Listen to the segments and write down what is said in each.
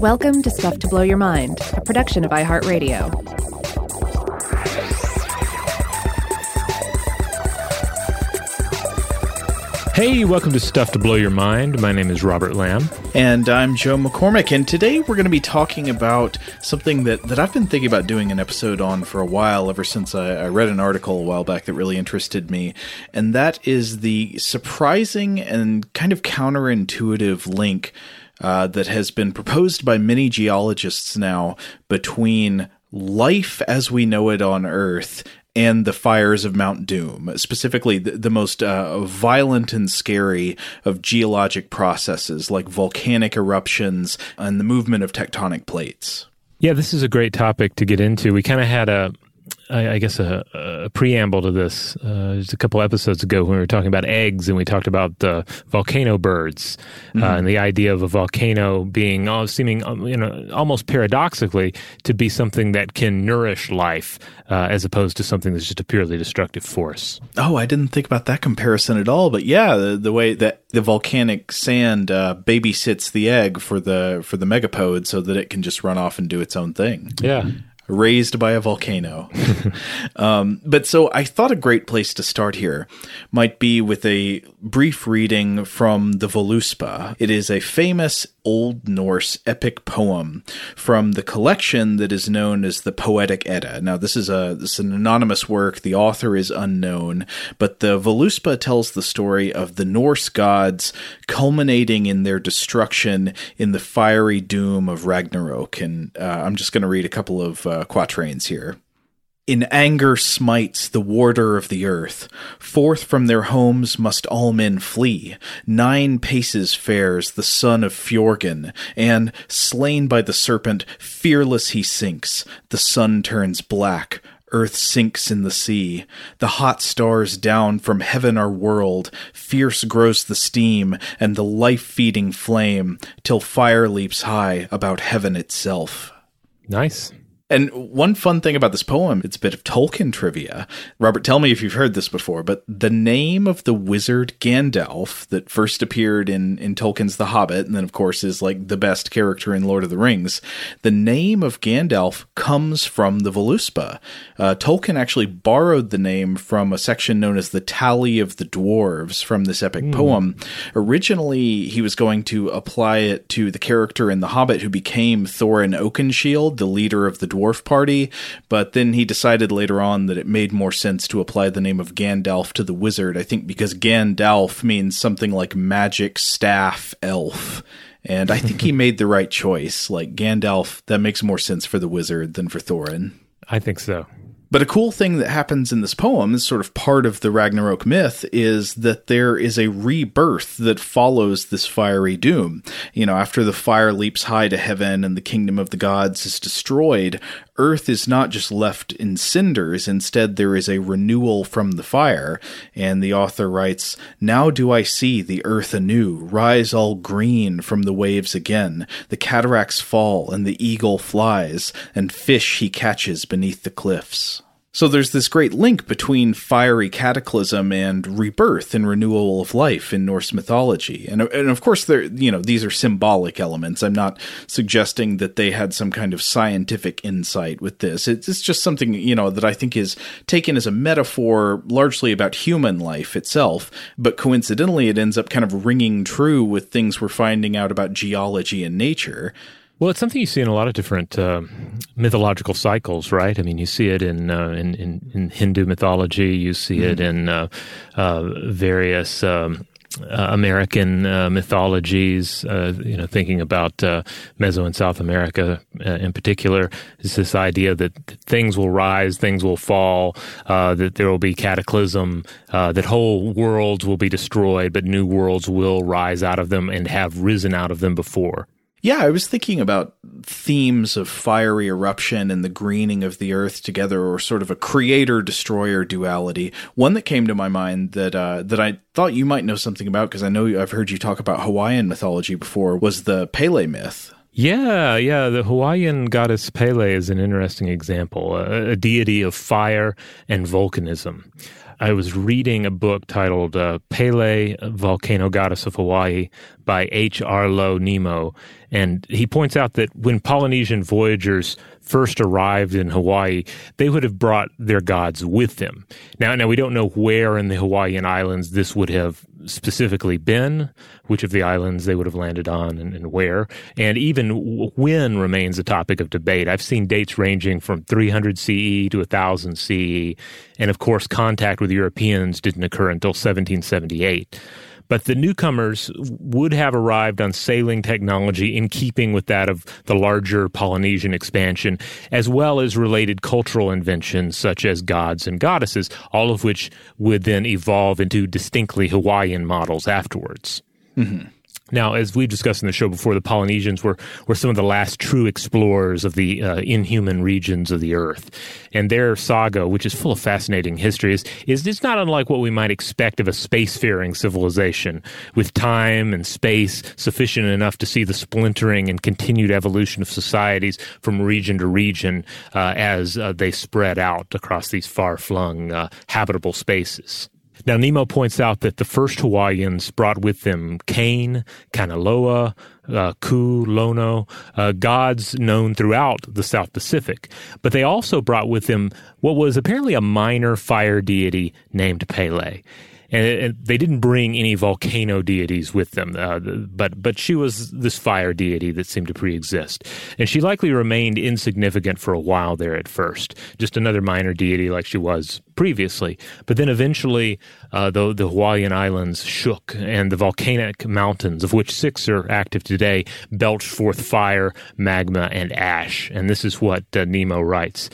Welcome to Stuff to Blow Your Mind, a production of iHeartRadio. Hey, welcome to Stuff to Blow Your Mind. My name is Robert Lamb. And I'm Joe McCormick, and today we're going to be talking about something that, that I've been thinking about doing an episode on for a while, ever since I, I read an article a while back that really interested me, and that is the surprising and kind of counterintuitive link uh, that has been proposed by many geologists now between life as we know it on Earth and the fires of Mount Doom, specifically the, the most uh, violent and scary of geologic processes like volcanic eruptions and the movement of tectonic plates. Yeah, this is a great topic to get into. We kind of had a I, I guess a, a, preamble to this uh, just a couple episodes ago when we were talking about eggs and we talked about uh, volcano birds uh, mm-hmm. uh, and the idea of a volcano being all, seeming um, you know almost paradoxically to be something that can nourish life uh, as opposed to something that's just a purely destructive force. Oh, I didn't think about that comparison at all. But yeah, the, the way that the volcanic sand uh, babysits the egg for the for the megapode so that it can just run off and do its own thing. Yeah raised by a volcano. um, but so I thought a great place to start here might be with a brief reading from the Voluspa. It is a famous Old Norse epic poem from the collection that is known as the Poetic Edda. Now, this is a this is an anonymous work. The author is unknown, but the Voluspa tells the story of the Norse gods culminating in their destruction in the fiery doom of Ragnarok. And uh, I'm just going to read a couple of uh, quatrains here. In anger smites the warder of the earth. Forth from their homes must all men flee. Nine paces fares the son of Fjorgyn, and, slain by the serpent, fearless he sinks. The sun turns black, Earth sinks in the sea. The hot stars down from heaven are whirled. Fierce grows the steam and the life feeding flame, till fire leaps high about heaven itself. Nice. And one fun thing about this poem, it's a bit of Tolkien trivia. Robert, tell me if you've heard this before, but the name of the wizard Gandalf that first appeared in, in Tolkien's The Hobbit, and then, of course, is like the best character in Lord of the Rings, the name of Gandalf comes from the Voluspa. Uh, Tolkien actually borrowed the name from a section known as the Tally of the Dwarves from this epic mm. poem. Originally, he was going to apply it to the character in The Hobbit who became Thorin Oakenshield, the leader of the dwarves dwarf party, but then he decided later on that it made more sense to apply the name of Gandalf to the wizard. I think because Gandalf means something like magic staff elf. And I think he made the right choice. Like Gandalf, that makes more sense for the wizard than for Thorin. I think so. But a cool thing that happens in this poem is sort of part of the Ragnarok myth is that there is a rebirth that follows this fiery doom. You know, after the fire leaps high to heaven and the kingdom of the gods is destroyed, earth is not just left in cinders. Instead, there is a renewal from the fire. And the author writes, Now do I see the earth anew, rise all green from the waves again. The cataracts fall and the eagle flies, and fish he catches beneath the cliffs. So there's this great link between fiery cataclysm and rebirth and renewal of life in Norse mythology. And, and of course, there, you know, these are symbolic elements. I'm not suggesting that they had some kind of scientific insight with this. It's just something, you know, that I think is taken as a metaphor largely about human life itself. But coincidentally, it ends up kind of ringing true with things we're finding out about geology and nature. Well, it's something you see in a lot of different uh, mythological cycles, right? I mean, you see it in uh, in, in, in, Hindu mythology. You see mm-hmm. it in uh, uh various um, uh, American uh, mythologies. you know, thinking about Meso and South America in particular, is this idea that things will rise, things will fall, that there will be cataclysm, that whole worlds will be destroyed, but new worlds will rise out of them and have risen out of them before. Yeah, I was thinking about themes of fiery eruption and the greening of the earth together, or sort of a creator destroyer duality. One that came to my mind that uh, that I thought you might know something about because I know I've heard you talk about Hawaiian mythology before was the Pele myth. Yeah, yeah. The Hawaiian goddess Pele is an interesting example, a, a deity of fire and volcanism. I was reading a book titled uh, Pele, Volcano Goddess of Hawaii by H. Arlo Nimmo. And he points out that when Polynesian voyagers first arrived in Hawaii, they would have brought their gods with them. Now, now we don't know where in the Hawaiian Islands this would have specifically been, which of the islands they would have landed on and, and where, and even when remains a topic of debate. I've seen dates ranging from 300 CE to 1000 CE, and of course, contact with Europeans didn't occur until 1778. But the newcomers would have arrived on sailing technology in keeping with that of the larger Polynesian expansion, as well as related cultural inventions such as gods and goddesses, all of which would then evolve into distinctly Hawaiian models afterwards. Mm-hmm. Now, as we've discussed in the show before, the Polynesians were, were some of the last true explorers of the uh, inhuman regions of the earth. And their saga, which is full of fascinating history, is, is, is not unlike what we might expect of a spacefaring civilization, with time and space sufficient enough to see the splintering and continued evolution of societies from region to region uh, as uh, they spread out across these far flung uh, habitable spaces. Now, Nimmo points out that the first Hawaiians brought with them Kane, Kanaloa, uh, Ku, Lono, uh, gods known throughout the South Pacific. But they also brought with them what was apparently a minor fire deity named Pele and, they didn't bring any volcano deities with them. Uh, but but she was this fire deity that seemed to pre-exist, and she likely remained insignificant for a while there at first, just another minor deity like she was previously. But then eventually, uh, the the Hawaiian Islands shook, and the volcanic mountains, of which six are active today, belched forth fire, magma, and ash. And this is what uh, Nimmo writes.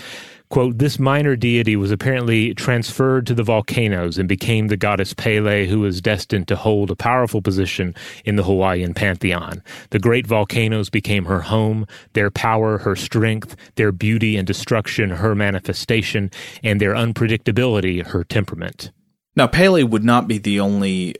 Quote, this minor deity was apparently transferred to the volcanoes and became the goddess Pele, who was destined to hold a powerful position in the Hawaiian pantheon. The great volcanoes became her home, their power, her strength, their beauty and destruction, her manifestation, and their unpredictability, her temperament. Now, Pele would not be the only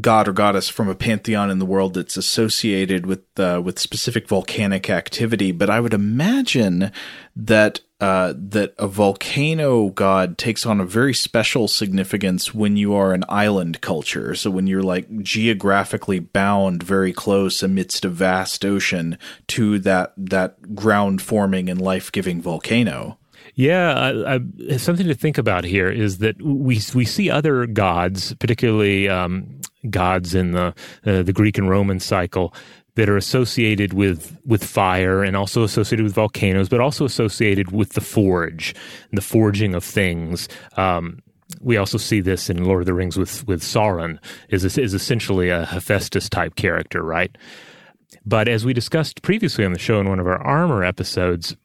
god or goddess from a pantheon in the world that's associated with uh, with specific volcanic activity, but I would imagine that uh, that a volcano god takes on a very special significance when you are an island culture. So when you're like geographically bound very close amidst a vast ocean to that that ground forming and life giving volcano. Yeah, I, I, something to think about here is that we we see other gods, particularly um, gods in the uh, the Greek and Roman cycle, that are associated with with fire and also associated with volcanoes, but also associated with the forge, the forging of things. Um, we also see this in Lord of the Rings with with Sauron is is essentially a Hephaestus type character, right? But as we discussed previously on the show in one of our armor episodes,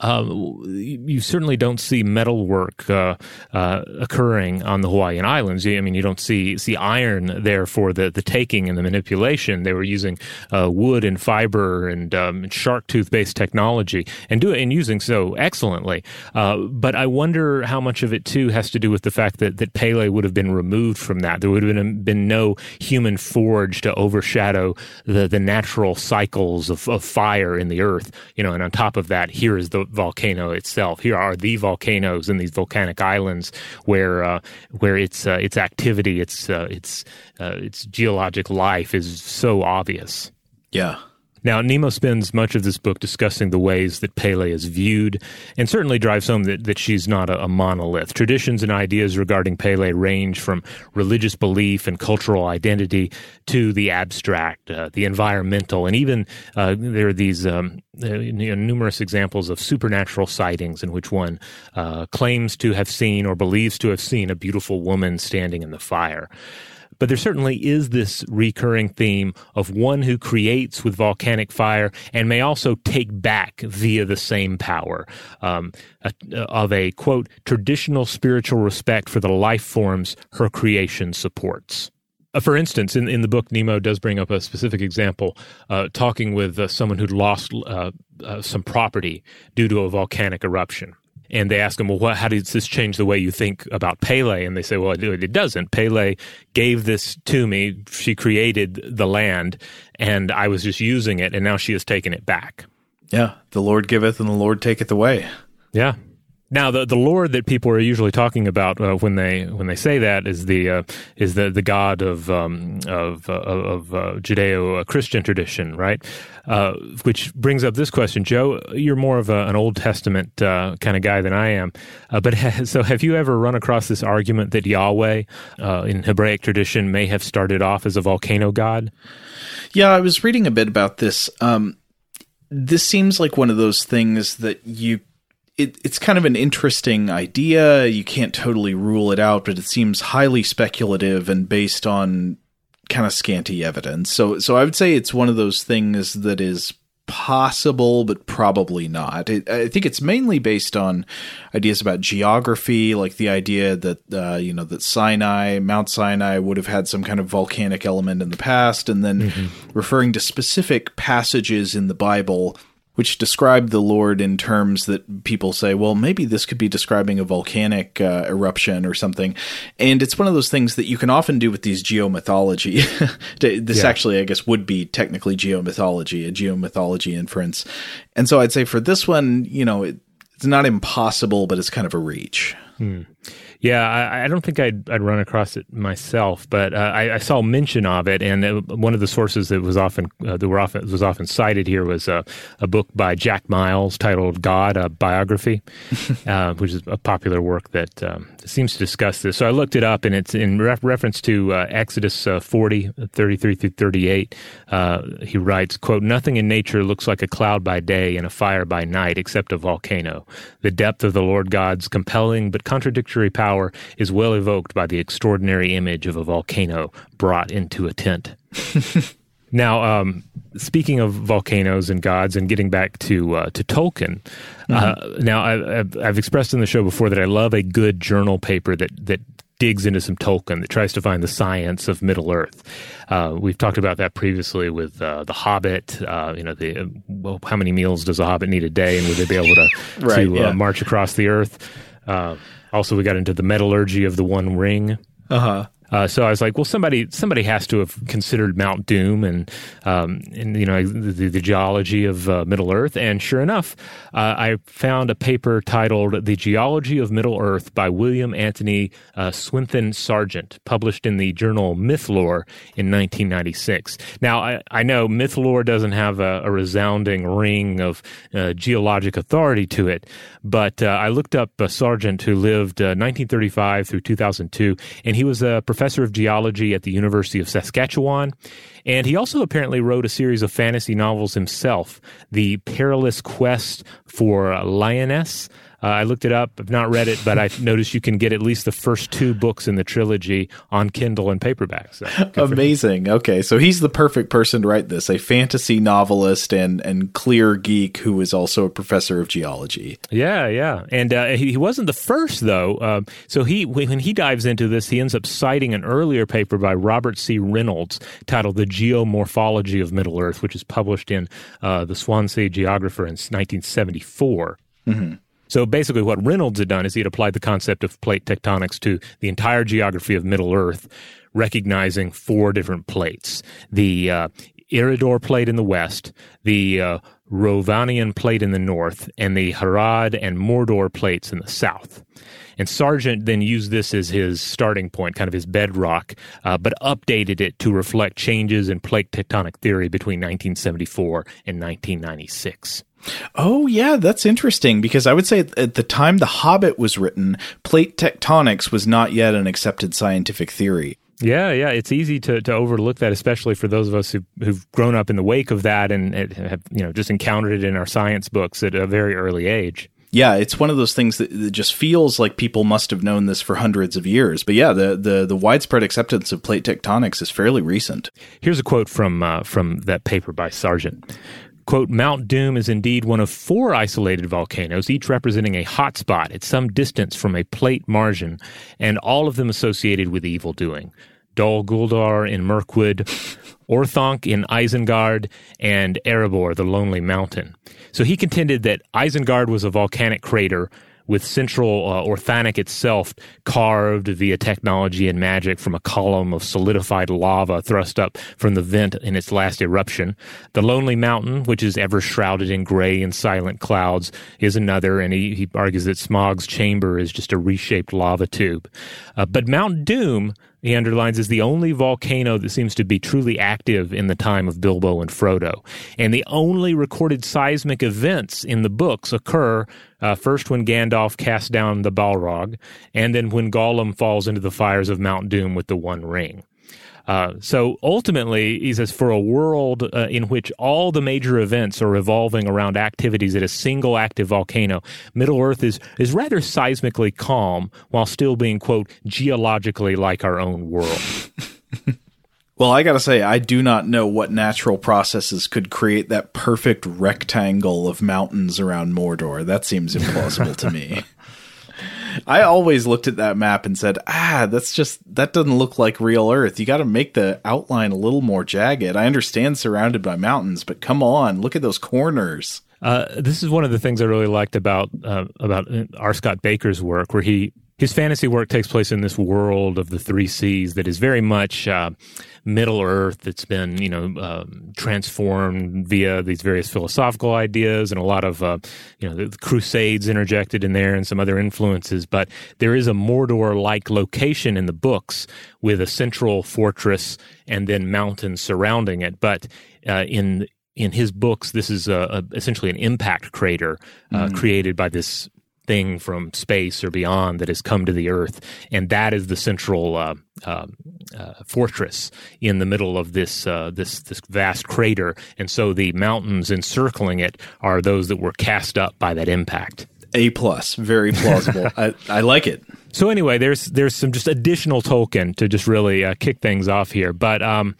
um, you certainly don't see metal work uh, uh, occurring on the Hawaiian Islands. I mean, you don't see see iron there for the, the taking and the manipulation. They were using uh, wood and fiber and um, shark tooth based technology and do and using so excellently. Uh, but I wonder how much of it too has to do with the fact that that Pele would have been removed from that. There would have been, been no human forge to overshadow the the natural cycles of, of fire in the earth. You know, and on top of that, here is the volcano itself. Here are the volcanoes in these volcanic islands where uh, where its uh, its activity, its uh, its uh, its geologic life is so obvious. Yeah. Now, Nimmo spends much of this book discussing the ways that Pele is viewed, and certainly drives home that, that she's not a, a, monolith. Traditions and ideas regarding Pele range from religious belief and cultural identity to the abstract, uh, the environmental, and even uh, there are these um, uh, numerous examples of supernatural sightings in which one uh, claims to have seen or believes to have seen a beautiful woman standing in the fire. But there certainly is this recurring theme of one who creates with volcanic fire and may also take back via the same power um, a, of a quote traditional spiritual respect for the life forms her creation supports. Uh, for instance, in, in the book, Nimmo does bring up a specific example, uh, talking with uh, someone who'd lost uh, uh, some property due to a volcanic eruption and they ask him, well, what, how does this change the way you think about Pele? And they say, well, it, it doesn't. Pele gave this to me. She created the land, and I was just using it, and now she has taken it back. Yeah, the Lord giveth and the Lord taketh away. Yeah. Now, the the Lord that people are usually talking about uh, when they when they say that is the uh, is the the God of um, of uh, of uh, Judeo Christian tradition, right? Uh, which brings up this question, Joe. You're more of a, an Old Testament uh, kind of guy than I am, but ha- so have you ever run across this argument that Yahweh in Hebraic tradition may have started off as a volcano god? Yeah, I was reading a bit about this. Um, this seems like one of those things that you it, it's kind of an interesting idea. You can't totally rule it out, but it seems highly speculative and based on kind of scanty evidence. So, so I would say it's one of those things that is possible, but probably not. It, I think it's mainly based on ideas about geography, like the idea that uh, you know that Sinai, Mount Sinai, would have had some kind of volcanic element in the past, and then mm-hmm. referring to specific passages in the Bible which describe the Lord in terms that people say, well, maybe this could be describing a volcanic uh, eruption or something. And it's one of those things that you can often do with these geomythology. this yeah. actually, I guess, would be technically geomythology, a geomythology inference. And so I'd say for this one, you know, it, it's not impossible, but it's kind of a reach. Hmm. Yeah, I, I, don't think I'd, I'd run across it myself, but uh, I, I, saw mention of it, and it, one of the sources that was often uh, that were often was often cited here was uh, a book by Jack Miles titled "God: A Biography," uh, which is a popular work that um, seems to discuss this. So I looked it up, and it's in ref- reference to uh, Exodus uh, 40, 33 through 38. he writes, quote, Nothing in nature looks like a cloud by day and a fire by night except a volcano. The depth of the Lord God's compelling but contradictory power power is well evoked by the extraordinary image of a volcano brought into a tent. now, um, speaking of volcanoes and gods, and getting back to uh, to Tolkien, mm-hmm. uh, now I, have expressed in the show before that I love a good journal paper that that digs into some Tolkien that tries to find the science of Middle Earth. Uh, we've talked about that previously with uh, the Hobbit. Uh, you know, the well, how many meals does a Hobbit need a day, and would they be able to right, to uh, yeah. march across the Earth? Also, we got into the metallurgy of the One Ring. Uh huh. Uh, so I was like, well, somebody somebody has to have considered Mount Doom and um, and you know the, the geology of uh, Middle Earth. And sure enough, uh, I found a paper titled "The Geology of Middle Earth" by William Anthony uh, Swinton Sargent, published in the journal Mythlore in 1996. Now I, I know Mythlore doesn't have a, a resounding ring of uh, geologic authority to it, but uh, I looked up Sargent, who lived 1935 through 2002, and he was a professor professor of geology at the University of Saskatchewan. And he also apparently wrote a series of fantasy novels himself The Perilous Quest for Lyonesse, uh, I looked it up. I've not read it, but I noticed you can get at least the first two books in the trilogy on Kindle and paperback. So Amazing. Okay, so he's the perfect person to write this: a fantasy novelist and and clear geek who is also a professor of geology. Yeah, yeah, and uh, he, he, wasn't the first though. Uh, so he when he dives into this, he ends up citing an earlier paper by Robert C. Reynolds titled "The Geomorphology of Middle Earth," which is published in uh, the Swansea Geographer in 1974. Mm-hmm. So basically, what Reynolds had done is he had applied the concept of plate tectonics to the entire geography of Middle Earth, recognizing four different plates the uh, Eriador plate in the west, the uh, Rhovanian plate in the north, and the Harad and Mordor plates in the south. And Sargent then used this as his starting point, kind of his bedrock, uh, but updated it to reflect changes in plate tectonic theory between 1974 and 1996. Oh, yeah, that's interesting because I would say at the time The Hobbit was written, plate tectonics was not yet an accepted scientific theory. Yeah, yeah, it's easy to, to overlook that, especially for those of us who, who've grown up in the wake of that and have you know just encountered it in our science books at a very early age. Yeah, it's one of those things that, that just feels like people must have known this for hundreds of years. But yeah, the the, the widespread acceptance of plate tectonics is fairly recent. Here's a quote from uh, from that paper by Sargent. Quote, Mount Doom is indeed one of four isolated volcanoes, each representing a hot spot at some distance from a plate margin, and all of them associated with evil doing. Dol Guldur in Mirkwood, Orthanc in Isengard, and Erebor, the Lonely Mountain. So he contended that Isengard was a volcanic crater with central uh, itself carved via technology and magic from a column of solidified lava thrust up from the vent in its last eruption. The Lonely Mountain, which is ever shrouded in gray and silent clouds, is another, and he, he argues that Smaug's chamber is just a reshaped lava tube. Uh, but Mount Doom he underlines is the only volcano that seems to be truly active in the time of Bilbo and Frodo. And the only recorded seismic events in the books occur uh, first when Gandalf casts down the Balrog, and then when Gollum falls into the fires of Mount Doom with the One Ring. Uh, so ultimately, he says, for a world uh, in which all the major events are revolving around activities at a single active volcano, Middle Earth is is rather seismically calm while still being quote geologically like our own world. Well, I gotta say, I do not know what natural processes could create that perfect rectangle of mountains around Mordor. That seems implausible to me. I always looked at that map and said, ah, that's just, that doesn't look like real Earth. You got to make the outline a little more jagged. I understand surrounded by mountains, but come on, look at those corners. Uh, this is one of the things I really liked about uh, about R. Scott Bakker's work, where he his fantasy work takes place in this world of the three seas that is very much uh, Middle Earth that's been, you know, um, transformed via these various philosophical ideas and a lot of, uh, you know, the, the, Crusades interjected in there and some other influences. But there is a Mordor-like location in the books with a central fortress and then mountains surrounding it. But uh, in in his books, this is a, a, essentially an impact crater uh, mm. created by this thing from space or beyond that has come to the earth. And that is the central uh, uh, uh, fortress in the middle of this uh, this this vast crater. And so the mountains encircling it are those that were cast up by that impact. A plus. Very plausible. I, I like it. So anyway there's there's some just additional Tolkien to just really uh, kick things off here. But um,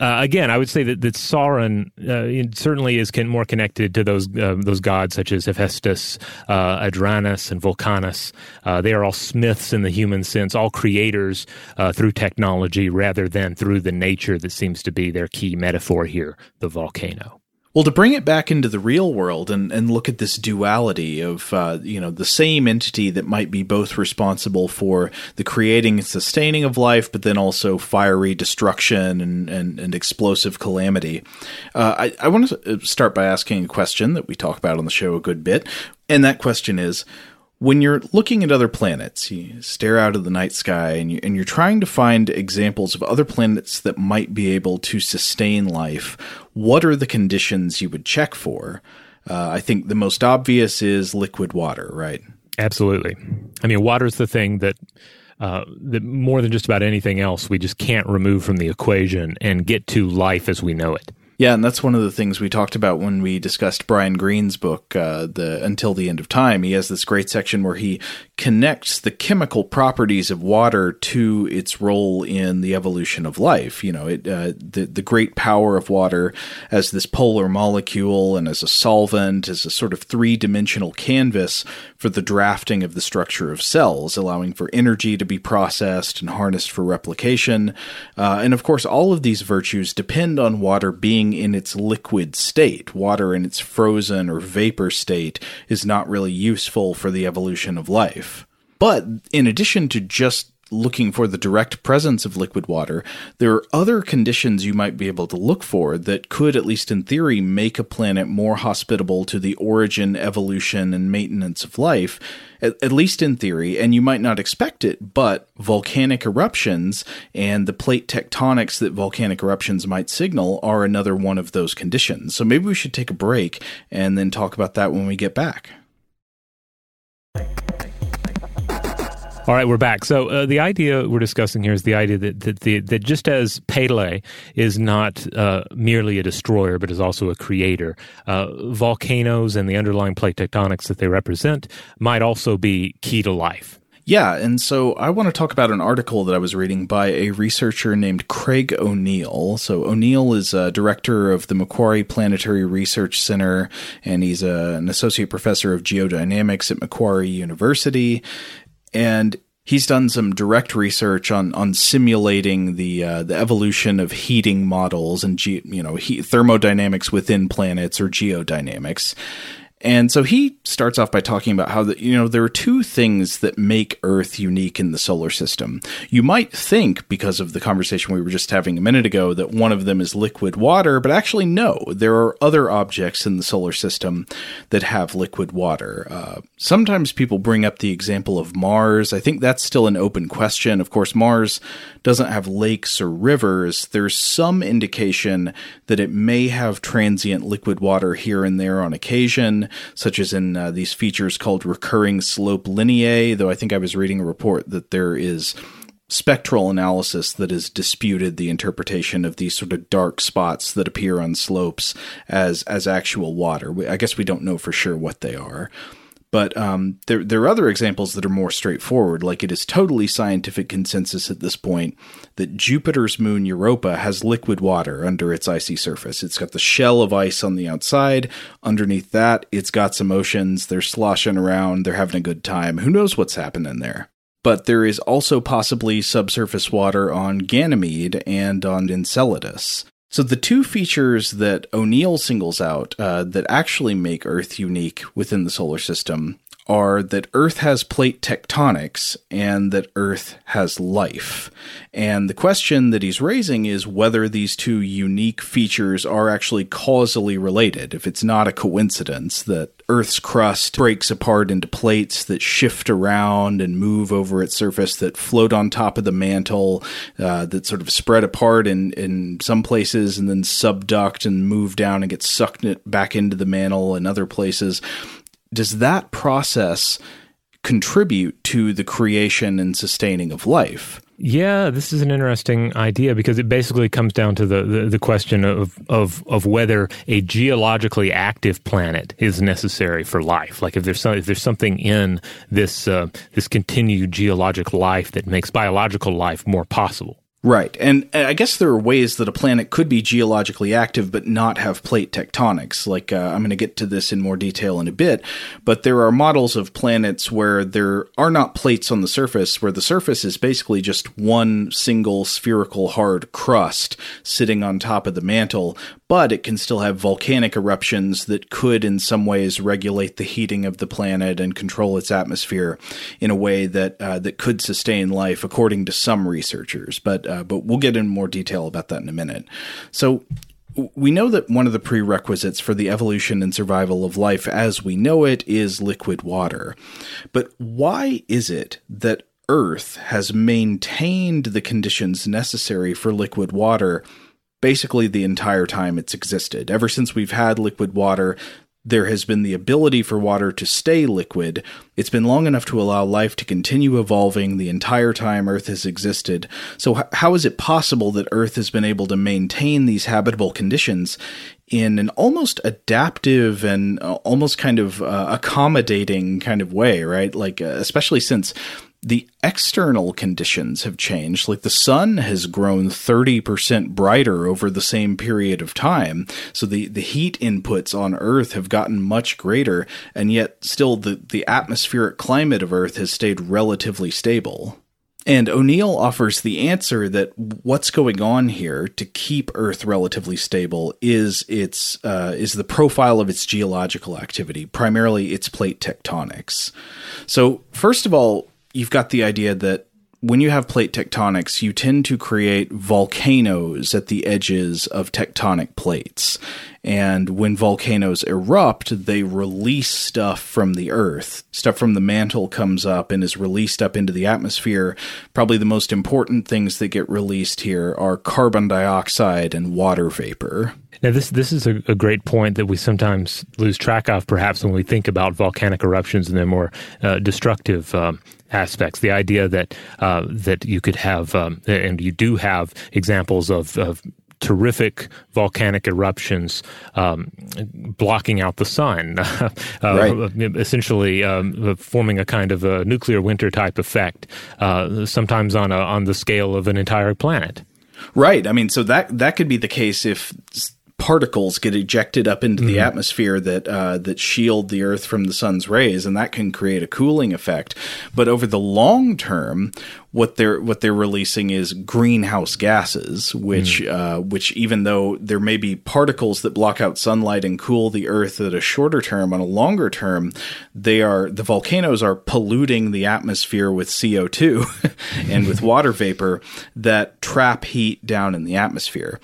uh, again, I would say that, that Sauron uh, certainly is more connected to those uh, those gods such as Hephaestus, uh, Adranus, and Vulcanus. Uh, they are all smiths in the human sense, all creators uh, through technology rather than through the nature that seems to be their key metaphor here, the volcano. Well, to bring it back into the real world and, and look at this duality of, uh, you know, the same entity that might be both responsible for the creating and sustaining of life, but then also fiery destruction and, and, and explosive calamity. Uh, I, I want to start by asking a question that we talk about on the show a good bit. And that question is, when you're looking at other planets, you stare out of the night sky and, you, and you're trying to find examples of other planets that might be able to sustain life, what are the conditions you would check for? Uh, I think the most obvious is liquid water, right? Absolutely. I mean, water is the thing that uh, that more than just about anything else, we just can't remove from the equation and get to life as we know it. Yeah, and that's one of the things we talked about when we discussed Brian Greene's book, uh, the Until the End of Time. He has this great section where he connects the chemical properties of water to its role in the evolution of life. You know, it, uh, the the great power of water as this polar molecule and as a solvent, as a sort of three dimensional canvas for the drafting of the structure of cells, allowing for energy to be processed and harnessed for replication. Uh, and of course, all of these virtues depend on water being in its liquid state. Water in its frozen or vapor state is not really useful for the evolution of life. But in addition to just looking for the direct presence of liquid water, there are other conditions you might be able to look for that could, at least in theory, make a planet more hospitable to the origin, evolution, and maintenance of life, at, at least in theory, and you might not expect it, but volcanic eruptions and the plate tectonics that volcanic eruptions might signal are another one of those conditions. So maybe we should take a break and then talk about that when we get back. All right, we're back. So uh, the idea we're discussing here is the idea that that, that just as Pele is not uh, merely a destroyer, but is also a creator, uh, volcanoes and the underlying plate tectonics that they represent might also be key to life. Yeah, and so I want to talk about an article that I was reading by a researcher named Craig O'Neill. So O'Neill is a director of the Macquarie Planetary Research Center, and he's a, an associate professor of geodynamics at Macquarie University and he's done some direct research on on simulating the uh, the evolution of heating models and ge- you know thermodynamics within planets or geodynamics. And so he starts off by talking about how you know there are two things that make Earth unique in the solar system. You might think because of the conversation we were just having a minute ago that one of them is liquid water, but actually no. There are other objects in the solar system that have liquid water. Uh, sometimes people bring up the example of Mars. I think that's still an open question. Of course, Mars doesn't have lakes or rivers. There's some indication that it may have transient liquid water here and there on occasion such as in uh, these features called recurring slope lineae, though I think I was reading a report that there is spectral analysis that has disputed the interpretation of these sort of dark spots that appear on slopes as as actual water. I guess we don't know for sure what they are. But um, there, there are other examples that are more straightforward. Like it is totally scientific consensus at this point that Jupiter's moon Europa has liquid water under its icy surface. It's got the shell of ice on the outside. Underneath that, it's got some oceans. They're sloshing around. They're having a good time. Who knows what's happening there? But there is also possibly subsurface water on Ganymede and on Enceladus. So the two features that O'Neill singles out uh, that actually make Earth unique within the solar system are that Earth has plate tectonics and that Earth has life. And the question that he's raising is whether these two unique features are actually causally related. If it's not a coincidence that Earth's crust breaks apart into plates that shift around and move over its surface, that float on top of the mantle, uh, that sort of spread apart in, in some places and then subduct and move down and get sucked back into the mantle in other places does that process contribute to the creation and sustaining of life? Yeah, this is an interesting idea because it basically comes down to the, the, the, question of, of, of whether a geologically active planet is necessary for life. Like if there's some, if there's something in this uh, this continued geologic life that makes biological life more possible. Right. And I guess there are ways that a planet could be geologically active but not have plate tectonics. Like, uh, I'm going to get to this in more detail in a bit, but there are models of planets where there are not plates on the surface, where the surface is basically just one single spherical hard crust sitting on top of the mantle, but it can still have volcanic eruptions that could, in some ways, regulate the heating of the planet and control its atmosphere in a way that uh, that could sustain life, according to some researchers. But uh, but we'll get in more detail about that in a minute. So. We know that one of the prerequisites for the evolution and survival of life as we know it is liquid water. But why is it that Earth has maintained the conditions necessary for liquid water basically the entire time it's existed. Ever since we've had liquid water, there has been the ability for water to stay liquid. It's been long enough to allow life to continue evolving the entire time Earth has existed. So, how is it possible that Earth has been able to maintain these habitable conditions in an almost adaptive and uh, almost kind of uh, accommodating kind of way, right? Like, uh, especially since the external conditions have changed. Like the sun has grown 30% brighter over the same period of time. So the, the heat inputs on Earth have gotten much greater, and yet still the, the atmospheric climate of Earth has stayed relatively stable. And O'Neill offers the answer that what's going on here to keep Earth relatively stable is its uh, is the profile of its geological activity, primarily its plate tectonics. So, first of all, you've got the idea that when you have plate tectonics, you tend to create volcanoes at the edges of tectonic plates. And when volcanoes erupt, they release stuff from the earth. Stuff from the mantle comes up and is released up into the atmosphere. Probably the most important things that get released here are carbon dioxide and water vapor. Now, this this is a, a, great point that we sometimes lose track of, perhaps when we think about volcanic eruptions and their more uh, destructive um, aspects. The idea that uh, that you could have, um, and you do have examples of, of terrific volcanic eruptions um, blocking out the sun, uh, right. essentially um, forming a kind of a nuclear winter type effect, uh, sometimes on a, on the scale of an entire planet. Right. I mean, so that that could be the case if particles get ejected up into mm-hmm. the atmosphere that uh, that shield the Earth from the sun's rays, and that can create a cooling effect. But over the long term, what they're what they're releasing is greenhouse gases, which mm. uh, which even though there may be particles that block out sunlight and cool the Earth at a shorter term, on a longer term, they are the volcanoes are polluting the atmosphere with CO two and with water vapor that trap heat down in the atmosphere.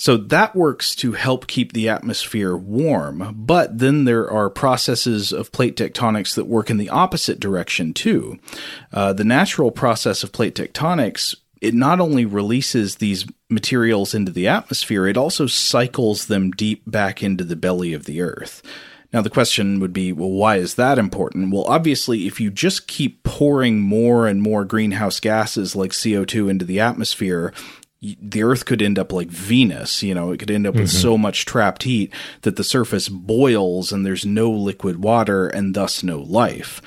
So that works to help keep the atmosphere warm, but then there are processes of plate tectonics that work in the opposite direction too. Uh, the natural process of plate tectonics it not only releases these materials into the atmosphere, it also cycles them deep back into the belly of the earth. Now, the question would be, well, why is that important? Well, obviously, if you just keep pouring more and more greenhouse gases like CO2 into the atmosphere, the Earth could end up like Venus. You know, it could end up mm-hmm. with so much trapped heat that the surface boils and there's no liquid water and thus no life.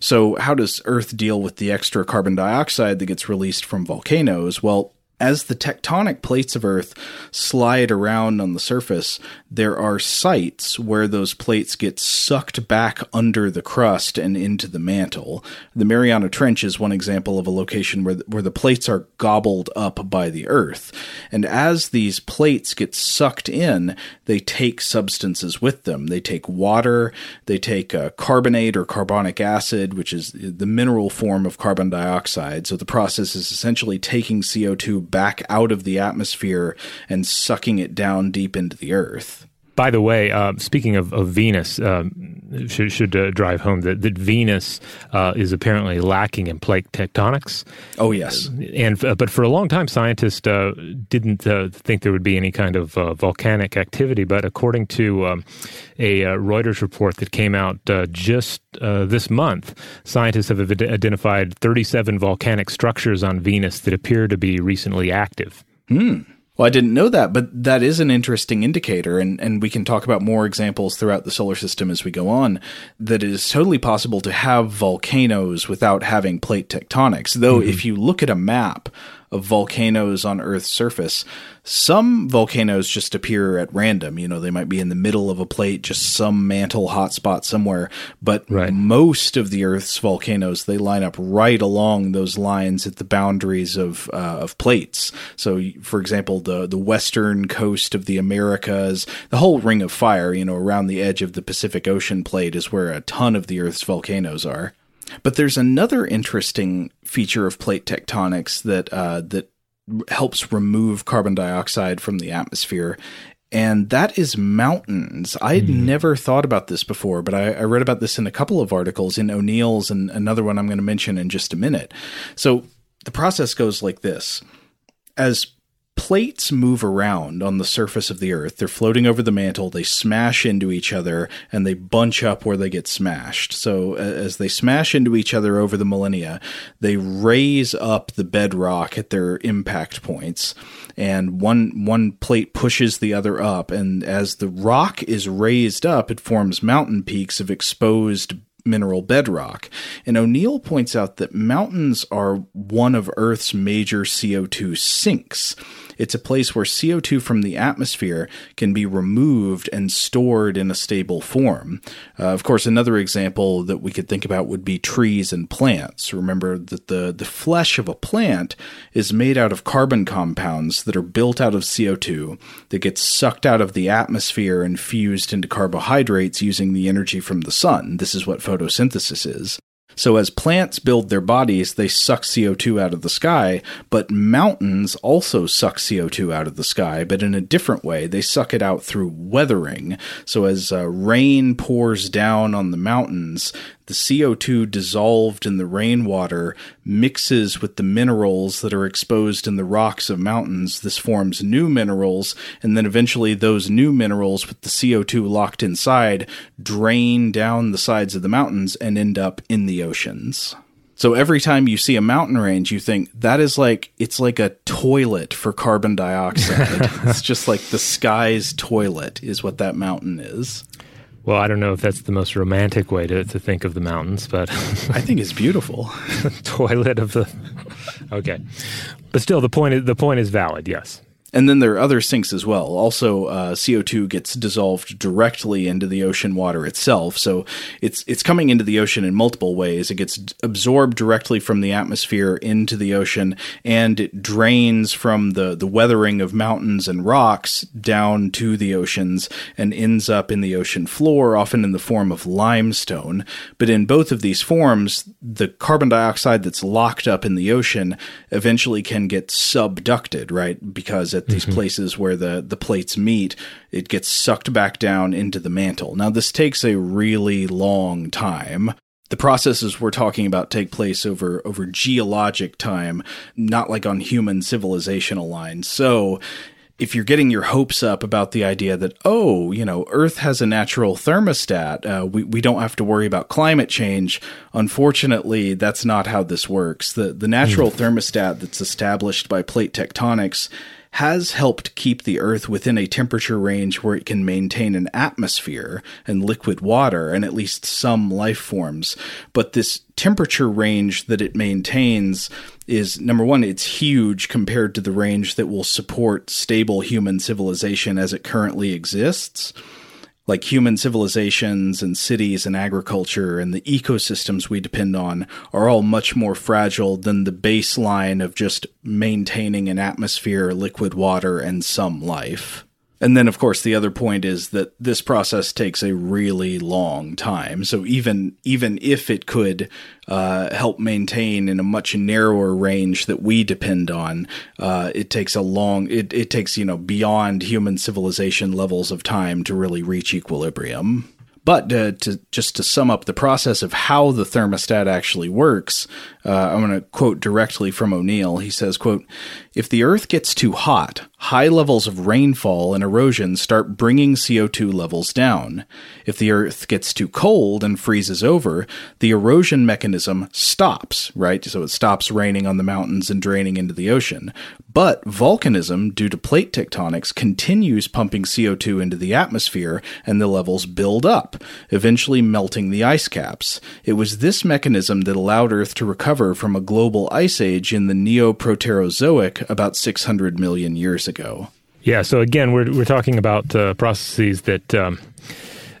So, how does Earth deal with the extra carbon dioxide that gets released from volcanoes? Well, as the tectonic plates of Earth slide around on the surface, there are sites where those plates get sucked back under the crust and into the mantle. The Mariana Trench is one example of a location where, where the plates are gobbled up by the Earth. And as these plates get sucked in, they take substances with them. They take water, they take uh, carbonate or carbonic acid, which is the mineral form of carbon dioxide. So the process is essentially taking CO2 back out of the atmosphere and sucking it down deep into the earth. By the way, uh, speaking of, of Venus, um, should, should uh, drive home that, that Venus uh, is apparently lacking in plate tectonics. Oh yes, and uh, but for a long time, scientists uh, didn't uh, think there would be any kind of volcanic activity. But according to um, a Reuters report that came out just this month, scientists have identified 37 volcanic structures on Venus that appear to be recently active. Hmm. Well, I didn't know that, but that is an interesting indicator, and, and we can talk about more examples throughout the solar system as we go on. That it is totally possible to have volcanoes without having plate tectonics. Though, mm-hmm. if you look at a map of volcanoes on Earth's surface. Some volcanoes just appear at random. You know, they might be in the middle of a plate, just some mantle hotspot somewhere. But right. most of the Earth's volcanoes, they line up right along those lines at the boundaries of uh, of plates. So, for example, the the western coast of the Americas, the whole Ring of Fire, you know, around the edge of the Pacific Ocean plate is where a ton of the Earth's volcanoes are. But there's another interesting feature of plate tectonics that uh, that helps remove carbon dioxide from the atmosphere, and that is mountains. I'd mm. never thought about this before, but I, I, read about this in a couple of articles in O'Neill's and another one I'm going to mention in just a minute. So the process goes like this: as plates move around on the surface of the earth. They're floating over the mantle, they smash into each other, and they bunch up where they get smashed. So, as they smash into each other over the millennia, they raise up the bedrock at their impact points, and one, one plate pushes the other up. And as the rock is raised up, it forms mountain peaks of exposed mineral bedrock. And O'Neill points out that mountains are one of Earth's major CO2 sinks. It's a place where CO2 from the atmosphere can be removed and stored in a stable form. Uh, of course, another example that we could think about would be trees and plants. Remember that the, the flesh of a plant is made out of carbon compounds that are built out of CO2 that gets sucked out of the atmosphere and fused into carbohydrates using the energy from the sun. This is what photosynthesis is. So as plants build their bodies, they suck CO2 out of the sky, but mountains also suck CO2 out of the sky, but in a different way. They suck it out through weathering. So as uh, rain pours down on the mountains, the CO2 dissolved in the rainwater mixes with the minerals that are exposed in the rocks of mountains. This forms new minerals, and then eventually those new minerals with the CO2 locked inside drain down the sides of the mountains and end up in the oceans. So every time you see a mountain range, you think that is like it's like a toilet for carbon dioxide. it's just like the sky's toilet is what that mountain is. Well, I don't know if that's the most romantic way to, to think of the mountains, but I think it's beautiful. Toilet of the Okay. But still the point is, the point is valid, yes. And then there are other sinks as well. Also, uh, CO2 gets dissolved directly into the ocean water itself. So it's it's coming into the ocean in multiple ways. It gets absorbed directly from the atmosphere into the ocean, and it drains from the the weathering of mountains and rocks down to the oceans and ends up in the ocean floor, often in the form of limestone. But in both of these forms, the carbon dioxide that's locked up in the ocean eventually can get subducted, right? Because at these mm-hmm. places where the, the plates meet, it gets sucked back down into the mantle. Now, this takes a really long time. The processes we're talking about take place over over geologic time, not like on human civilizational lines. So, if you're getting your hopes up about the idea that oh you know earth has a natural thermostat uh, we, we don't have to worry about climate change unfortunately that's not how this works the the natural mm. thermostat that's established by plate tectonics has helped keep the Earth within a temperature range where it can maintain an atmosphere and liquid water and at least some life forms. But this temperature range that it maintains is number one, it's huge compared to the range that will support stable human civilization as it currently exists like human civilizations and cities and agriculture and the ecosystems we depend on are all much more fragile than the baseline of just maintaining an atmosphere, liquid water, and some life. And then, of course, the other point is that this process takes a really long time. So even even if it could uh, help maintain in a much narrower range that we depend on, uh, it takes a long. It, it takes you know beyond human civilization levels of time to really reach equilibrium. But to just to sum up the process of how the thermostat actually works, uh, I'm going to quote directly from O'Neill. He says, "quote If the Earth gets too hot, high levels of rainfall and erosion start bringing CO2 levels down. If the Earth gets too cold and freezes over, the erosion mechanism stops. Right, so it stops raining on the mountains and draining into the ocean. But volcanism, due to plate tectonics, continues pumping CO2 into the atmosphere and the levels build up, eventually melting the ice caps. It was this mechanism that allowed Earth to recover from a global ice age in the Neoproterozoic about 600 million years ago. Yeah, so again, we're, we're talking about uh, processes that. Um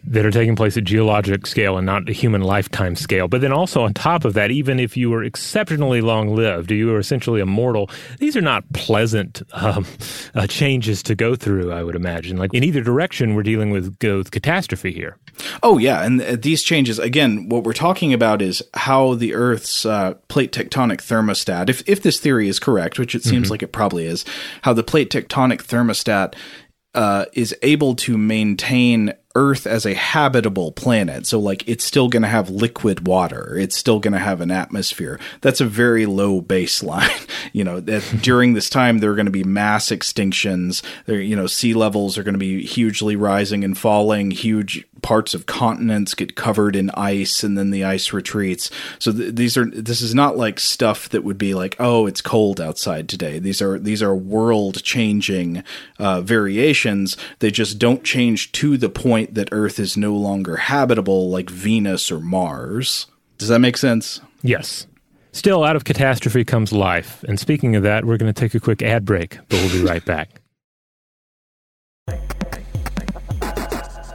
that are taking place at geologic scale and not a human lifetime scale. But then also on top of that, even if you were exceptionally long lived, you were essentially immortal, these are not pleasant um, uh, changes to go through, I would imagine. Like in either direction, we're dealing with, with catastrophe here. Oh, yeah. And uh, these changes, again, what we're talking about is how the Earth's uh, plate tectonic thermostat, if, if this theory is correct, which it seems mm-hmm. like it probably is, how the plate tectonic thermostat uh, is able to maintain Earth as a habitable planet. So, like, it's still going to have liquid water. It's still going to have an atmosphere. That's a very low baseline. you know, that during this time, there are going to be mass extinctions. There, you know, sea levels are going to be hugely rising and falling. Huge parts of continents get covered in ice and then the ice retreats. So th- these are this is not like stuff that would be like, oh, it's cold outside today. These are these are world changing uh, variations. They just don't change to the point that Earth is no longer habitable like Venus or Mars. Does that make sense? Yes. Still, out of catastrophe comes life. And speaking of that, we're going to take a quick ad break, but we'll be right back.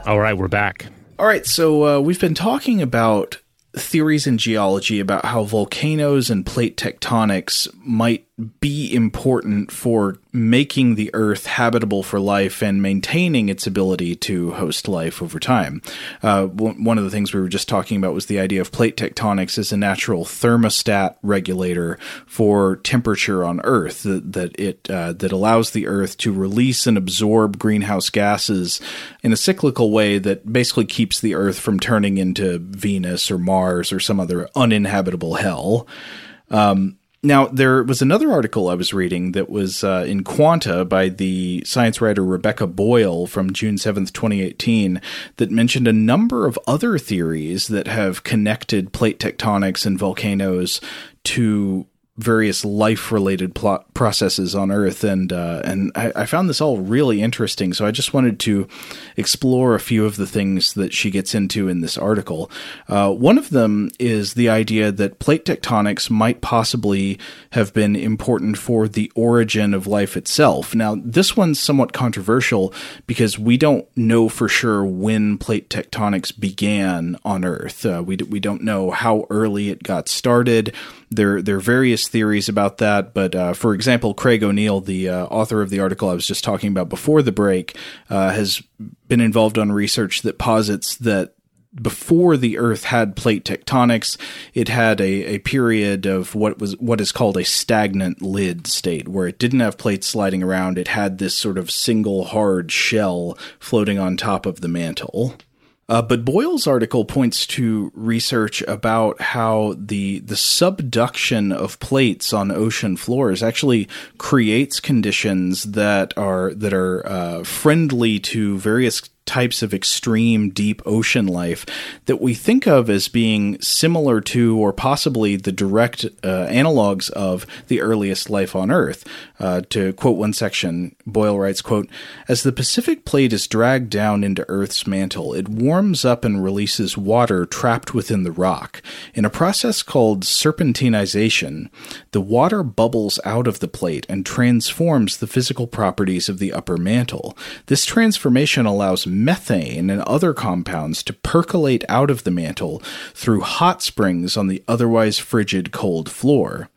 All right, we're back. All right, so uh, we've been talking about theories in geology about how volcanoes and plate tectonics might be important for making the Earth habitable for life and maintaining its ability to host life over time. Uh, one of the things we were just talking about was the idea of plate tectonics as a natural thermostat regulator for temperature on Earth that, that it uh, that allows the Earth to release and absorb greenhouse gases in a cyclical way that basically keeps the Earth from turning into Venus or Mars or some other uninhabitable hell. Um, now, there was another article I was reading that was uh, in Quanta by the science writer Rebecca Boyle from June 7th, 2018, that mentioned a number of other theories that have connected plate tectonics and volcanoes to various life related plot processes on Earth, and uh, and I, I, found this all really interesting. So I just wanted to explore a few of the things that she gets into in this article. Uh, one of them is the idea that plate tectonics might possibly have been important for the origin of life itself. Now, this one's somewhat controversial because we don't know for sure when plate tectonics began on Earth. Uh, we we don't know how early it got started. There, there are various theories about that, but uh, for example, Craig O'Neill, the uh, author of the article I was just talking about before the break, uh, has been involved on research that posits that before the Earth had plate tectonics, it had a, a period of what was what is called a stagnant lid state, where it didn't have plates sliding around. It had this sort of single hard shell floating on top of the mantle. Uh, but Boyle's article points to research about how the the subduction of plates on ocean floors actually creates conditions that are that are uh, friendly to various types of extreme deep ocean life that we think of as being similar to or possibly the direct uh, analogs of the earliest life on earth. Uh, to quote one section boyle writes quote as the pacific plate is dragged down into earth's mantle it warms up and releases water trapped within the rock. In a process called serpentinization the water bubbles out of the plate and transforms the physical properties of the upper mantle. This transformation allows methane and other compounds to percolate out of the mantle through hot springs on the otherwise frigid cold floor.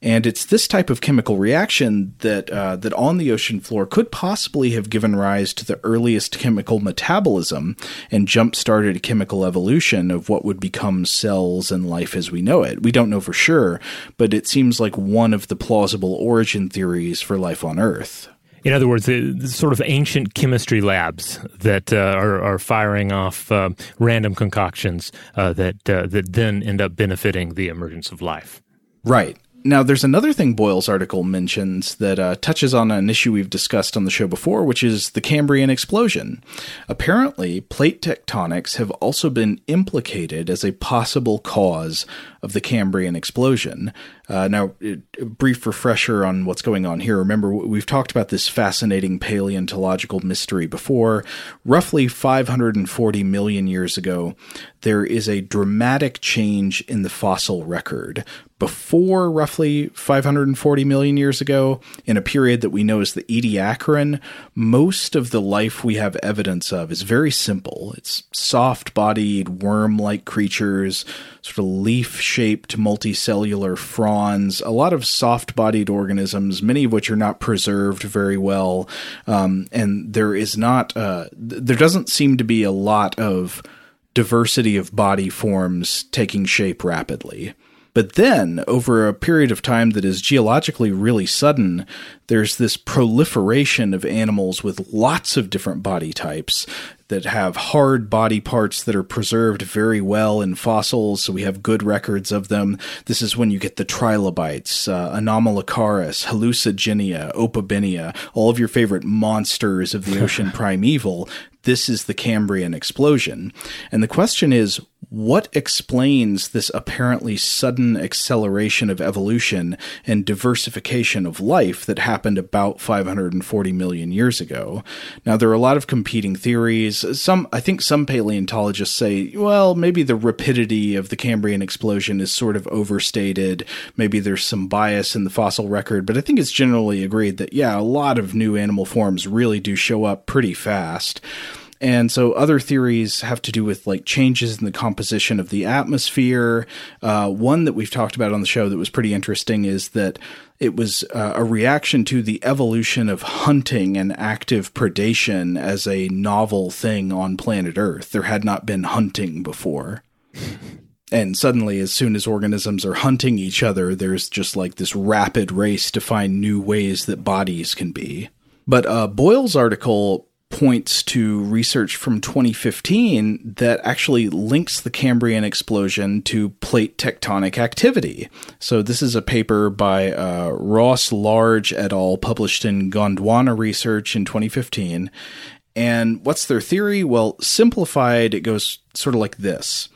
And it's this type of chemical reaction that uh, that on the ocean floor could possibly have given rise to the earliest chemical metabolism and jump started chemical evolution of what would become cells and life as we know it. We don't know for sure, but it seems like one of the plausible origin theories for life on Earth. In other words, the, sort of ancient chemistry labs that uh, are, are, firing off uh, random concoctions uh, that uh, that then end up benefiting the emergence of life. Right. Now, there's another thing Boyle's article mentions that uh, touches on an issue we've discussed on the show before, which is the Cambrian explosion. Apparently, plate tectonics have also been implicated as a possible cause of the Cambrian explosion. Uh, now, a brief refresher on what's going on here. Remember, we've talked about this fascinating paleontological mystery before. Roughly 540 million years ago, there is a dramatic change in the fossil record. Before roughly 540 million years ago, in a period that we know as the Ediacaran, most of the life we have evidence of is very simple. It's soft bodied, worm like creatures, sort of leaf shaped multicellular fronds, a lot of soft bodied organisms, many of which are not preserved very well. Um, and there is not, uh, there doesn't seem to be a lot of diversity of body forms taking shape rapidly. But then, over a period of time that is geologically really sudden, there's this proliferation of animals with lots of different body types that have hard body parts that are preserved very well in fossils, so we have good records of them. This is when you get the trilobites, uh, Anomalocaris, Hallucigenia, Opabinia, all of your favorite monsters of the ocean primeval. This is the Cambrian explosion. And the question is, what explains this apparently sudden acceleration of evolution and diversification of life that happened about 540 million years ago? Now, there are a lot of competing theories. Some, I think some paleontologists say, well, maybe the rapidity of the Cambrian explosion is sort of overstated. Maybe there's some bias in the fossil record, but I think it's generally agreed that, yeah, a lot of new animal forms really do show up pretty fast. And so other theories have to do with like changes in the composition of the atmosphere. Uh, one that we've talked about on the show that was pretty interesting is that it was uh, a reaction to the evolution of hunting and active predation as a novel thing on planet Earth. There had not been hunting before. and suddenly as soon as organisms are hunting each other there's just like this rapid race to find new ways that bodies can be but uh, boyle's article points to research from 2015 that actually links the Cambrian explosion to plate tectonic activity. So, this is a paper by uh, Ross Large et al., published in Gondwana Research in 2015. And what's their theory? Well, simplified, it goes sort of like this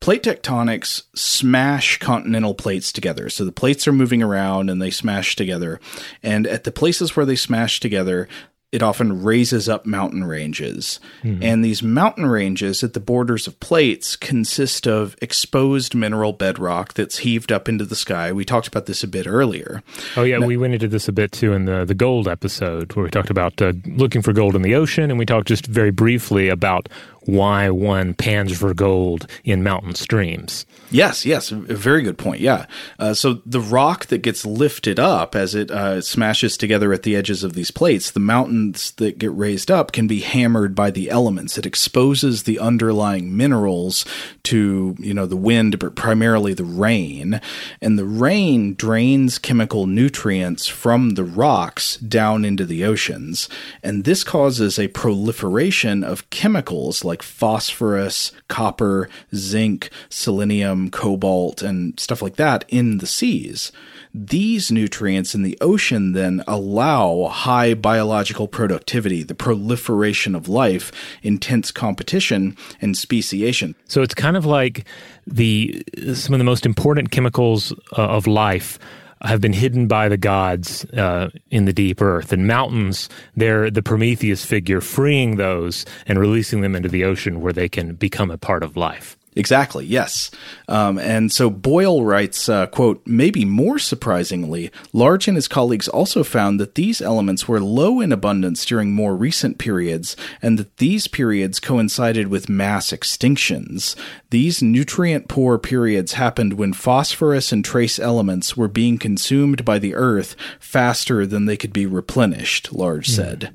plate tectonics smash continental plates together. So the plates are moving around and they smash together. And at the places where they smash together, it often raises up mountain ranges. Mm-hmm. And these mountain ranges at the borders of plates consist of exposed mineral bedrock that's heaved up into the sky. We talked about this a bit earlier. Oh, yeah. Now, we went into this a bit too in the, the gold episode where we talked about uh, looking for gold in the ocean. And we talked just very briefly about why one pans for gold in mountain streams. Yes, yes, a very good point. Yeah. Uh, so the rock that gets lifted up as it uh, smashes together at the edges of these plates, the mountains that get raised up can be hammered by the elements. It exposes the underlying minerals to, you know, the wind, but primarily the rain. And the rain drains chemical nutrients from the rocks down into the oceans. And this causes a proliferation of chemicals like phosphorus, copper, zinc, selenium, cobalt, and stuff like that in the seas. These nutrients in the ocean then allow high biological productivity, the proliferation of life, intense competition, and speciation. So it's kind of like the some of the most important chemicals uh, of life have been hidden by the gods uh, in the deep earth. And mountains, they're the Prometheus figure, freeing those and releasing them into the ocean where they can become a part of life. Exactly. Yes. Um, and so Boyle writes, uh, "quote Maybe more surprisingly, Large and his colleagues also found that these elements were low in abundance during more recent periods, and that these periods coincided with mass extinctions. These nutrient poor periods happened when phosphorus and trace elements were being consumed by the Earth faster than they could be replenished." Large mm. said.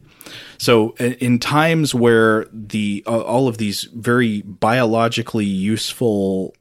So in times where the uh, all of these very biologically useful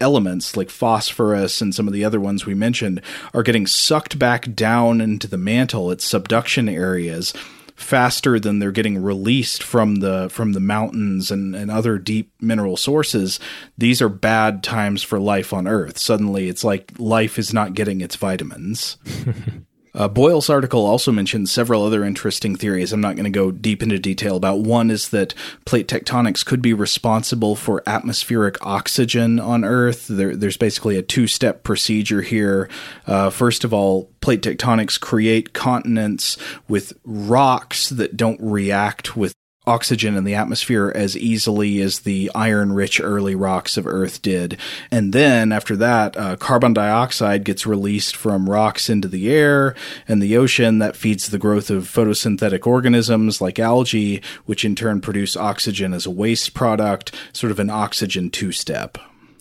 elements like phosphorus and some of the other ones we mentioned are getting sucked back down into the mantle its subduction areas faster than they're getting released from the from the mountains and, and other deep mineral sources these are bad times for life on earth. Suddenly it's like life is not getting its vitamins Uh, Boyle's article also mentions several other interesting theories. I'm not going to go deep into detail about. One is that plate tectonics could be responsible for atmospheric oxygen on Earth. There, there's basically a two step procedure here. Uh, first of all, plate tectonics create continents with rocks that don't react with oxygen in the atmosphere as easily as the iron rich early rocks of Earth did. And then after that, uh, carbon dioxide gets released from rocks into the air and the ocean that feeds the growth of photosynthetic organisms like algae, which in turn produce oxygen as a waste product, sort of an oxygen two step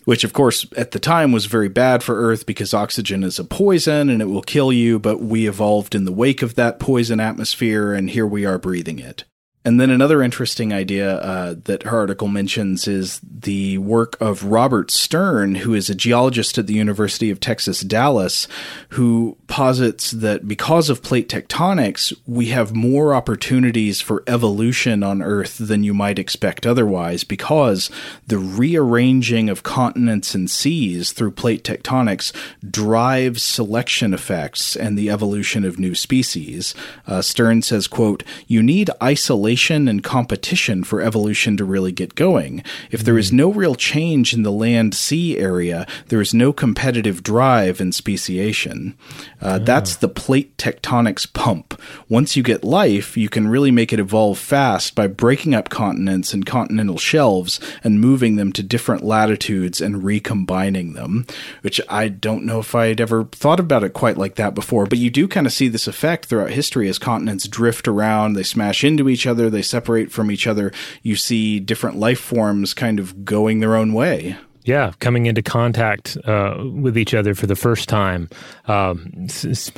which of course at the time was very bad for Earth because oxygen is a poison and it will kill you, but we evolved in the wake of that poison atmosphere and here we are breathing it. And then another interesting idea uh, that her article mentions is the work of Robert Stern, who is a geologist at the University of Texas, Dallas, who posits that because of plate tectonics, we have more opportunities for evolution on Earth than you might expect otherwise, because the rearranging of continents and seas through plate tectonics drives selection effects and the evolution of new species. Uh, Stern says, quote, you need isolation and competition for evolution to really get going. If there is no real change in the land sea area, there is no competitive drive in speciation. Uh, That's the plate tectonics pump. Once you get life, you can really make it evolve fast by breaking up continents and continental shelves and moving them to different latitudes and recombining them, which I don't know if I'd ever thought about it quite like that before, but you do kind of see this effect throughout history as continents drift around, they smash into each other they separate from each other, you see different life forms kind of going their own way. Yeah, coming into contact uh, with each other for the first time, um,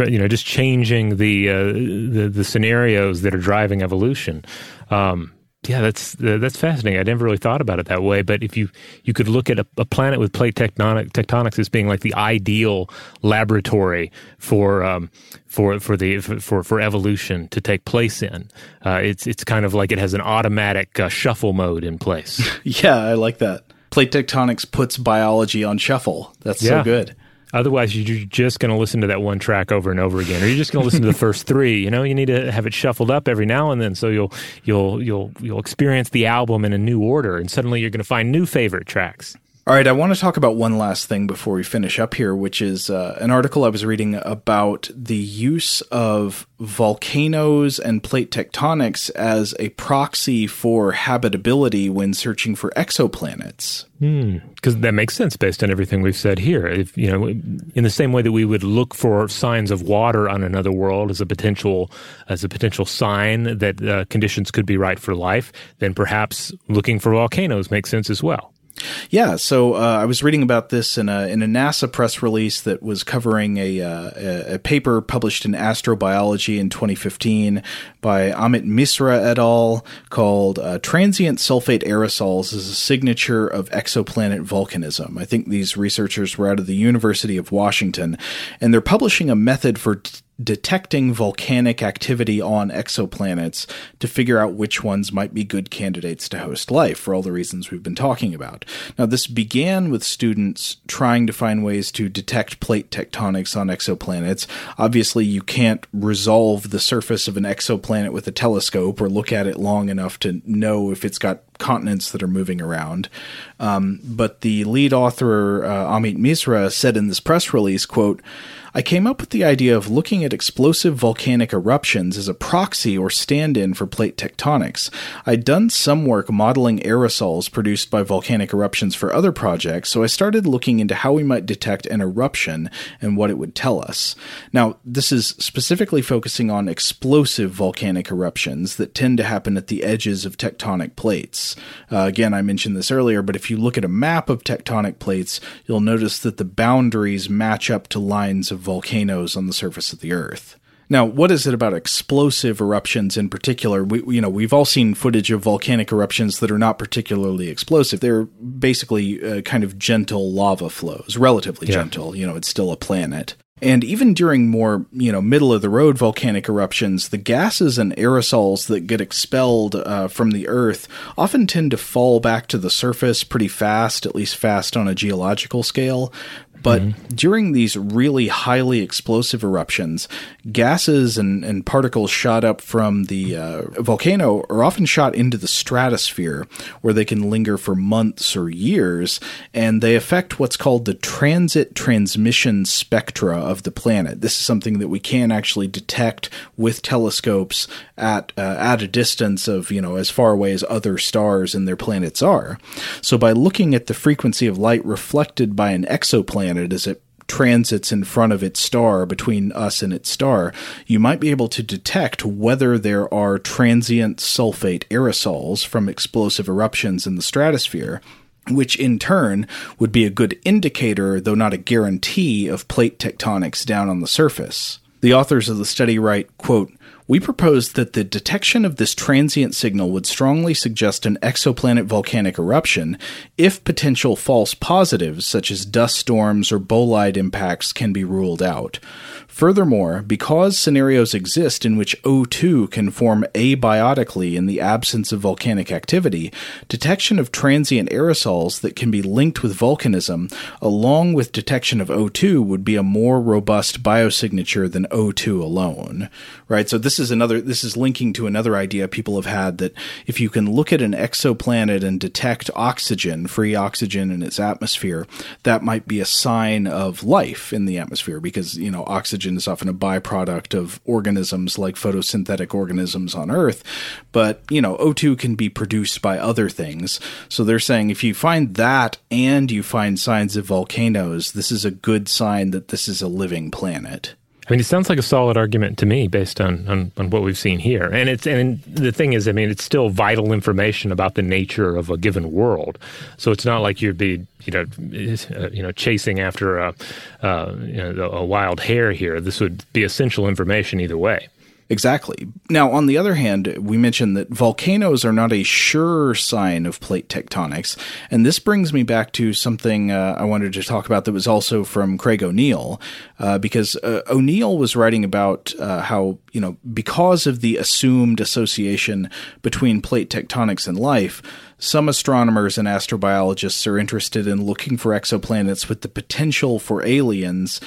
you know, just changing the, uh, the, the scenarios that are driving evolution. Um, yeah, that's that's fascinating. I never really thought about it that way. But if you you could look at a, a planet with plate tectonic, tectonics as being like the ideal laboratory for um, for for the for for evolution to take place in, uh, it's it's kind of like it has an automatic uh, shuffle mode in place. yeah, I like that. Plate tectonics puts biology on shuffle. That's yeah. so good. Otherwise, you're just going to listen to that one track over and over again, or you're just going to listen to the first three. You know, you need to have it shuffled up every now and then, so you'll you'll you'll you'll experience the album in a new order, and suddenly you're going to find new favorite tracks. All right, I want to talk about one last thing before we finish up here, which is uh, an article I was reading about the use of volcanoes and plate tectonics as a proxy for habitability when searching for exoplanets. Because that makes sense based on everything we've said here. If you know, in the same way that we would look for signs of water on another world as a potential as a potential sign that uh, conditions could be right for life, then perhaps looking for volcanoes makes sense as well. Yeah, so uh, I was reading about this in a in a NASA press release that was covering a uh, a, paper published in Astrobiology in 2015 by Amit Misra et al. called uh, "Transient Sulfate Aerosols as a Signature of Exoplanet Volcanism." I think these researchers were out of the University of Washington, and they're publishing a method for t- detecting volcanic activity on exoplanets to figure out which ones might be good candidates to host life for all the reasons we've been talking about. Now, this began with students trying to find ways to detect plate tectonics on exoplanets. Obviously, you can't resolve the surface of an exoplanet with a telescope or look at it long enough to know if it's got continents that are moving around. Um, but the lead author, uh, Amit Misra, said in this press release, quote, I came up with the idea of looking at explosive volcanic eruptions as a proxy or stand in for plate tectonics. I'd done some work modeling aerosols produced by volcanic eruptions for other projects, so I started looking into how we might detect an eruption and what it would tell us. Now, this is specifically focusing on explosive volcanic eruptions that tend to happen at the edges of tectonic plates. Uh, again, I mentioned this earlier, but if you look at a map of tectonic plates, you'll notice that the boundaries match up to lines of volcanoes on the surface of the Earth. Now, what is it about explosive eruptions in particular? We, you know, we've all seen footage of volcanic eruptions that are not particularly explosive. They're basically uh, kind of gentle lava flows, relatively yeah. gentle. You know, it's still a planet. And even during more, you know, middle of the road volcanic eruptions, the gases and aerosols that get expelled uh, from the Earth often tend to fall back to the surface pretty fast, at least fast on a geological scale. But mm-hmm. during these really highly explosive eruptions, gases and, and particles shot up from the uh, volcano are often shot into the stratosphere, where they can linger for months or years, and they affect what's called the transit transmission spectra of the planet. This is something that we can actually detect with telescopes at uh, at a distance of you know as far away as other stars and their planets are. So by looking at the frequency of light reflected by an exoplanet as it transits in front of its star between us and its star, you might be able to detect whether there are transient sulfate aerosols from explosive eruptions in the stratosphere which in turn would be a good indicator, though not a guarantee, of plate tectonics down on the surface. The authors of the study write, quote, we proposed that the detection of this transient signal would strongly suggest an exoplanet volcanic eruption if potential false positives, such as dust storms or bolide impacts, can be ruled out. Furthermore, because scenarios exist in which O2 can form abiotically in the absence of volcanic activity, detection of transient aerosols that can be linked with volcanism, along with detection of O2, would be a more robust biosignature than O2 alone. Right? So this is another this is linking to another idea people have had that if you can look at an exoplanet and detect oxygen, free oxygen in its atmosphere, that might be a sign of life in the atmosphere because, you know, oxygen oxygen is often a byproduct of organisms like photosynthetic organisms on Earth. But, you know, O2 can be produced by other things. So they're saying if you find that and you find signs of volcanoes, this is a good sign that this is a living planet. I mean, it sounds like a solid argument to me based on, on, on, what we've seen here. And it's and the thing is, I mean, it's still vital information about the nature of a given world. So it's not like you'd be, you know, uh, you know, chasing after a, uh, you know, a wild hare here. This would be essential information either way. Exactly. Now, on the other hand, we mentioned that volcanoes are not a sure sign of plate tectonics, and this brings me back to something uh, I wanted to talk about that was also from Craig O'Neill, uh, because uh, O'Neill was writing about uh, how, you know, because of the assumed association between plate tectonics and life, some astronomers and astrobiologists are interested in looking for exoplanets with the potential for aliens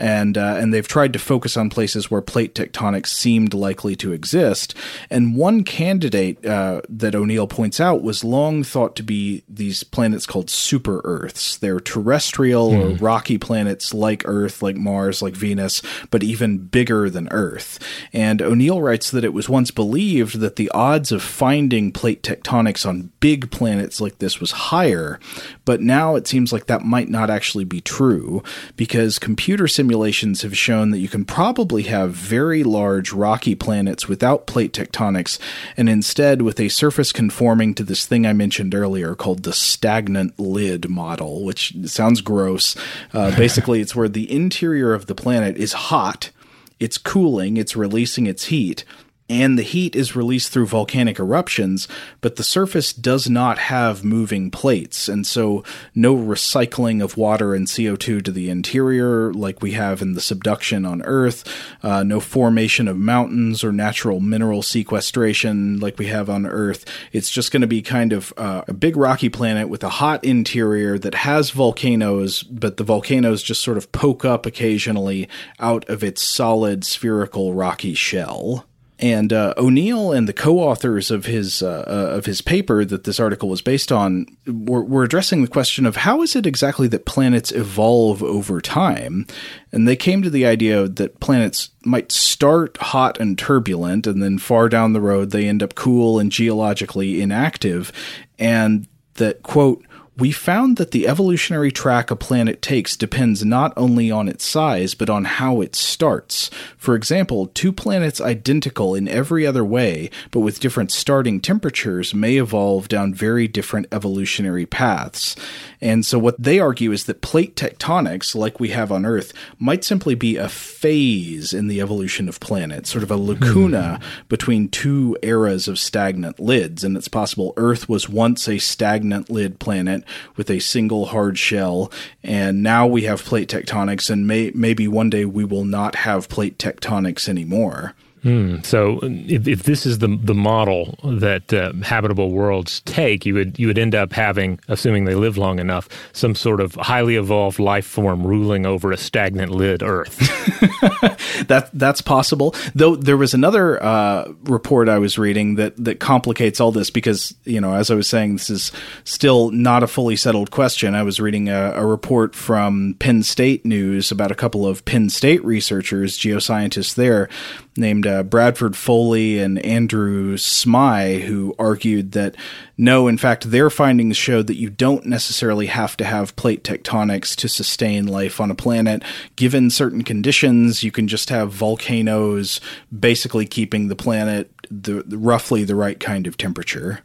and uh, and they've tried to focus on places where plate tectonics seemed likely to exist. And one candidate uh, that O'Neill points out was long thought to be these planets called super Earths. They're terrestrial or hmm. rocky planets like Earth, like Mars, like Venus, but even bigger than Earth. And O'Neill writes that it was once believed that the odds of finding plate tectonics on big planets like this was higher, but now it seems like that might not actually be true because computer simulations simulations have shown that you can probably have very large rocky planets without plate tectonics, and instead with a surface conforming to this thing I mentioned earlier called the stagnant lid model, which sounds gross. Uh, basically, it's where the interior of the planet is hot, it's cooling, it's releasing its heat and the heat is released through volcanic eruptions, but the surface does not have moving plates, and so no recycling of water and CO2 to the interior like we have in the subduction on Earth, uh, no formation of mountains or natural mineral sequestration like we have on Earth. It's just going to be kind of uh, a big rocky planet with a hot interior that has volcanoes, but the volcanoes just sort of poke up occasionally out of its solid spherical rocky shell. And uh, O'Neill and the co-authors of his uh, uh, of his paper that this article was based on were, were addressing the question of how is it exactly that planets evolve over time, and they came to the idea that planets might start hot and turbulent, and then far down the road they end up cool and geologically inactive, and that quote we found that the evolutionary track a planet takes depends not only on its size, but on how it starts. For example, two planets identical in every other way, but with different starting temperatures, may evolve down very different evolutionary paths. And so, what they argue is that plate tectonics, like we have on Earth, might simply be a phase in the evolution of planets, sort of a lacuna hmm. between two eras of stagnant lids. And it's possible Earth was once a stagnant lid planet with a single hard shell, and now we have plate tectonics, and may, maybe one day we will not have plate tectonics anymore. Hmm. So, if, if this is the the model that uh, habitable worlds take, you would you would end up having, assuming they live long enough, some sort of highly evolved life form ruling over a stagnant lid Earth. that that's possible. Though there was another uh, report I was reading that that complicates all this because you know, as I was saying, this is still not a fully settled question. I was reading a, a report from Penn State News about a couple of Penn State researchers, geoscientists there, named uh, Bradford Foley and Andrew Smye, who argued that no, in fact, their findings showed that you don't necessarily have to have plate tectonics to sustain life on a planet. Given certain conditions, you can just have volcanoes basically keeping the planet the, roughly the right kind of temperature.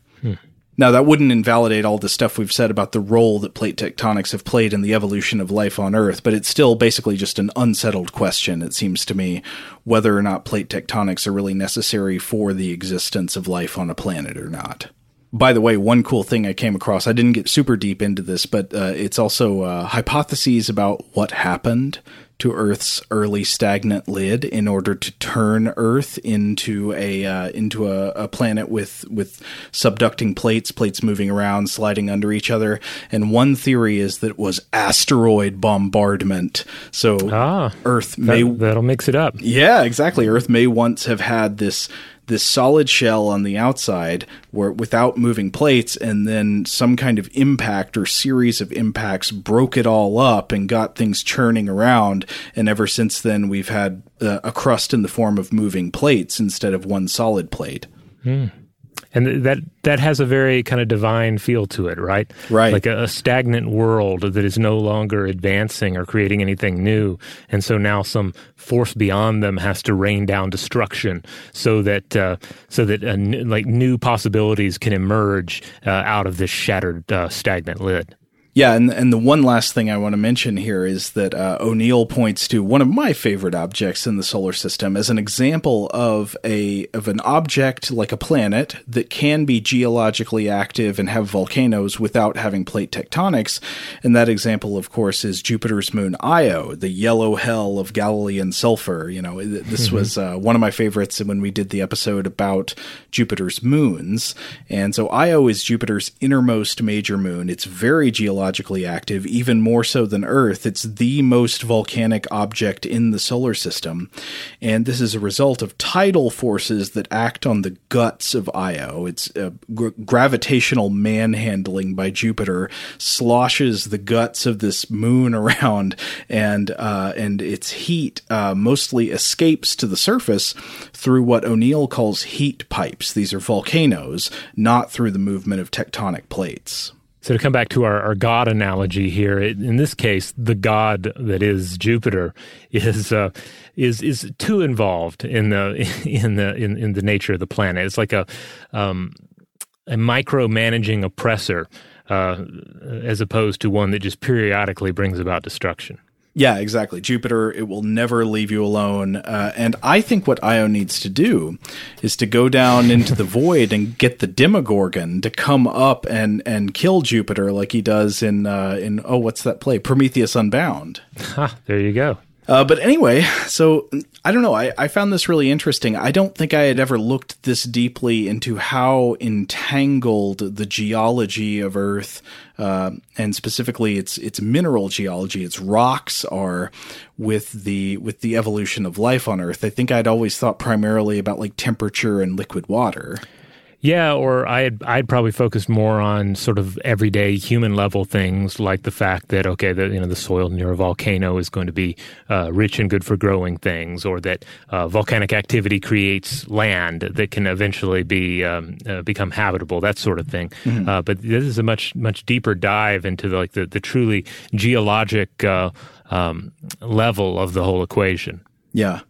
Now, that wouldn't invalidate all the stuff we've said about the role that plate tectonics have played in the evolution of life on Earth, but it's still basically just an unsettled question, it seems to me, whether or not plate tectonics are really necessary for the existence of life on a planet or not. By the way, one cool thing I came across, I didn't get super deep into this, but uh, it's also uh, hypotheses about what happened to Earth's early stagnant lid in order to turn Earth into a uh, into a, a, planet with with subducting plates, plates moving around, sliding under each other. And one theory is that it was asteroid bombardment. So ah, Earth may that, that'll mix it up. Yeah, exactly. Earth may once have had this this solid shell on the outside where without moving plates and then some kind of impact or series of impacts broke it all up and got things churning around and ever since then we've had uh, a crust in the form of moving plates instead of one solid plate. Hmm and that that has a very kind of divine feel to it, right? Right. Like a, a, stagnant world that is no longer advancing or creating anything new, and so now some force beyond them has to rain down destruction, so that uh, so that uh, n- like new possibilities can emerge uh, out of this shattered uh, stagnant lid. Yeah, and and the one last thing I want to mention here is that uh, O'Neill points to one of my favorite objects in the solar system as an example of a of an object like a planet that can be geologically active and have volcanoes without having plate tectonics. And that example, of course, is Jupiter's moon Io, the yellow hell of Galilean sulfur. You know, this mm-hmm. was uh, one of my favorites when we did the episode about Jupiter's moons. And so Io is Jupiter's innermost major moon. It's very geologically geologically active, even more so than Earth. It's the most volcanic object in the solar system. And this is a result of tidal forces that act on the guts of Io. It's gr- gravitational manhandling by Jupiter sloshes the guts of this moon around, and uh, and its heat uh, mostly escapes to the surface through what O'Neill calls heat pipes. These are volcanoes, not through the movement of tectonic plates. So to come back to our, our God analogy here, in this case, the God that is Jupiter is uh, is is too involved in the in the in, in the nature of the planet. It's like a um, a micromanaging oppressor, uh, as opposed to one that just periodically brings about destruction. Yeah, exactly. Jupiter, it will never leave you alone. Uh, and I think what Io needs to do is to go down into the void and get the Demogorgon to come up and, and kill Jupiter like he does in uh, in oh what's that play Prometheus Unbound. There you go. Uh, but anyway, so I don't know. I, I found this really interesting. I don't think I had ever looked this deeply into how entangled the geology of Earth, uh, and specifically its its mineral geology, its rocks are with the with the evolution of life on Earth. I think I'd always thought primarily about like temperature and liquid water. Yeah, or I'd I'd probably focus more on sort of everyday human level things, like the fact that okay, the you know the soil near a volcano is going to be uh, rich and good for growing things, or that uh, volcanic activity creates land that can eventually be um, uh, become habitable, that sort of thing. Mm-hmm. Uh, but this is a much much deeper dive into the, like the the truly geologic uh, um, level of the whole equation. Yeah.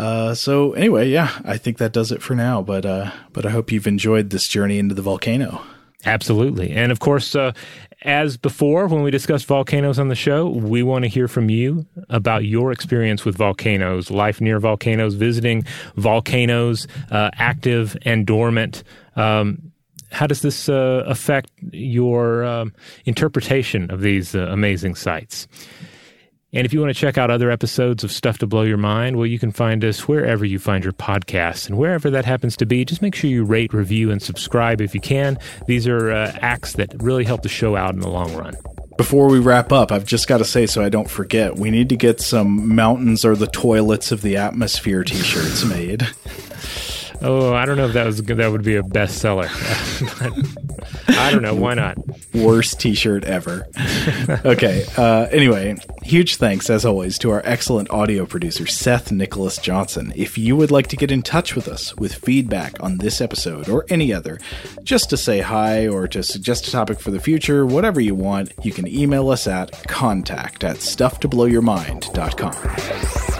Uh, so anyway, yeah, I think that does it for now. But uh, but I hope you've enjoyed this journey into the volcano. Absolutely, and of course, uh, as before, when we discuss volcanoes on the show, we want to hear from you about your experience with volcanoes, life near volcanoes, visiting volcanoes, uh, active and dormant. Um, how does this uh, affect your um, interpretation of these uh, amazing sites? And if you want to check out other episodes of Stuff to Blow Your Mind, well, you can find us wherever you find your podcasts. And wherever that happens to be, just make sure you rate, review, and subscribe if you can. These are uh, acts that really help the show out in the long run. Before we wrap up, I've just got to say so I don't forget, we need to get some Mountains are the Toilets of the Atmosphere t shirts made. Oh, I don't know if that was that would be a bestseller. I don't know. Why not? Worst T-shirt ever. okay. Uh, anyway, huge thanks as always to our excellent audio producer Seth Nicholas Johnson. If you would like to get in touch with us with feedback on this episode or any other, just to say hi or to suggest a topic for the future, whatever you want, you can email us at contact at stufftoblowyourmind.com.